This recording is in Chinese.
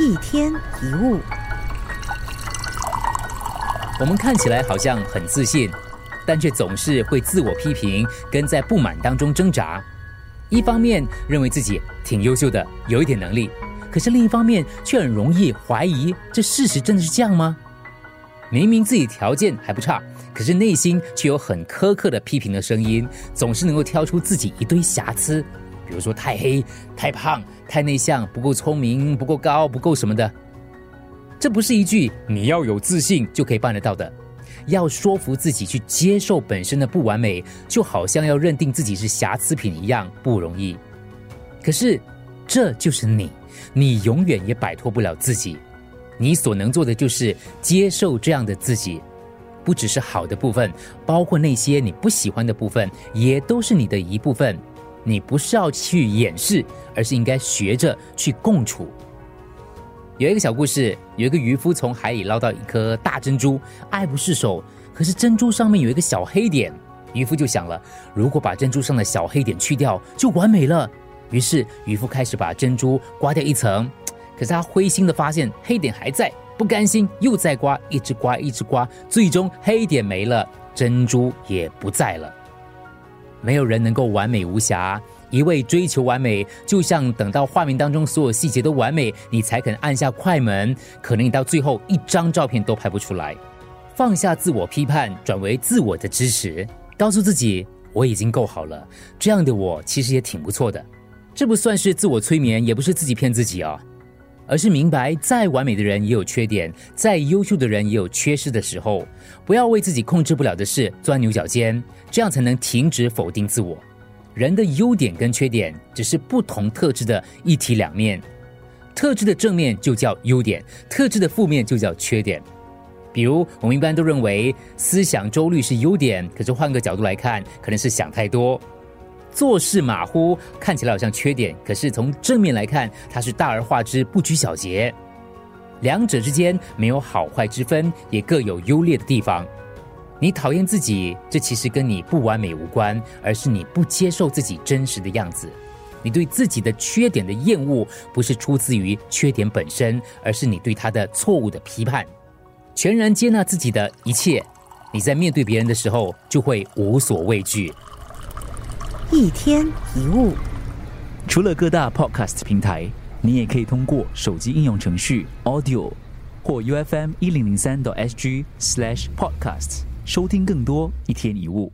一天一物，我们看起来好像很自信，但却总是会自我批评，跟在不满当中挣扎。一方面认为自己挺优秀的，有一点能力，可是另一方面却很容易怀疑，这事实真的是这样吗？明明自己条件还不差，可是内心却有很苛刻的批评的声音，总是能够挑出自己一堆瑕疵，比如说太黑、太胖、太内向、不够聪明、不够高、不够什么的。这不是一句你要有自信就可以办得到的。要说服自己去接受本身的不完美，就好像要认定自己是瑕疵品一样不容易。可是，这就是你，你永远也摆脱不了自己。你所能做的就是接受这样的自己，不只是好的部分，包括那些你不喜欢的部分，也都是你的一部分。你不是要去掩饰，而是应该学着去共处。有一个小故事，有一个渔夫从海里捞到一颗大珍珠，爱不释手。可是珍珠上面有一个小黑点，渔夫就想了，如果把珍珠上的小黑点去掉，就完美了。于是渔夫开始把珍珠刮掉一层。可是他灰心的发现黑点还在，不甘心，又再刮，一直刮，一直刮，最终黑点没了，珍珠也不在了。没有人能够完美无瑕，一味追求完美，就像等到画面当中所有细节都完美，你才肯按下快门，可能你到最后一张照片都拍不出来。放下自我批判，转为自我的支持，告诉自己我已经够好了，这样的我其实也挺不错的。这不算是自我催眠，也不是自己骗自己啊。而是明白，再完美的人也有缺点，再优秀的人也有缺失的时候。不要为自己控制不了的事钻牛角尖，这样才能停止否定自我。人的优点跟缺点只是不同特质的一体两面，特质的正面就叫优点，特质的负面就叫缺点。比如，我们一般都认为思想周虑是优点，可是换个角度来看，可能是想太多。做事马虎看起来好像缺点，可是从正面来看，它是大而化之，不拘小节。两者之间没有好坏之分，也各有优劣的地方。你讨厌自己，这其实跟你不完美无关，而是你不接受自己真实的样子。你对自己的缺点的厌恶，不是出自于缺点本身，而是你对他的错误的批判。全然接纳自己的一切，你在面对别人的时候，就会无所畏惧。一天一物，除了各大 podcast 平台，你也可以通过手机应用程序 Audio 或 U F M 一零零三 SG slash podcast 收听更多一天一物。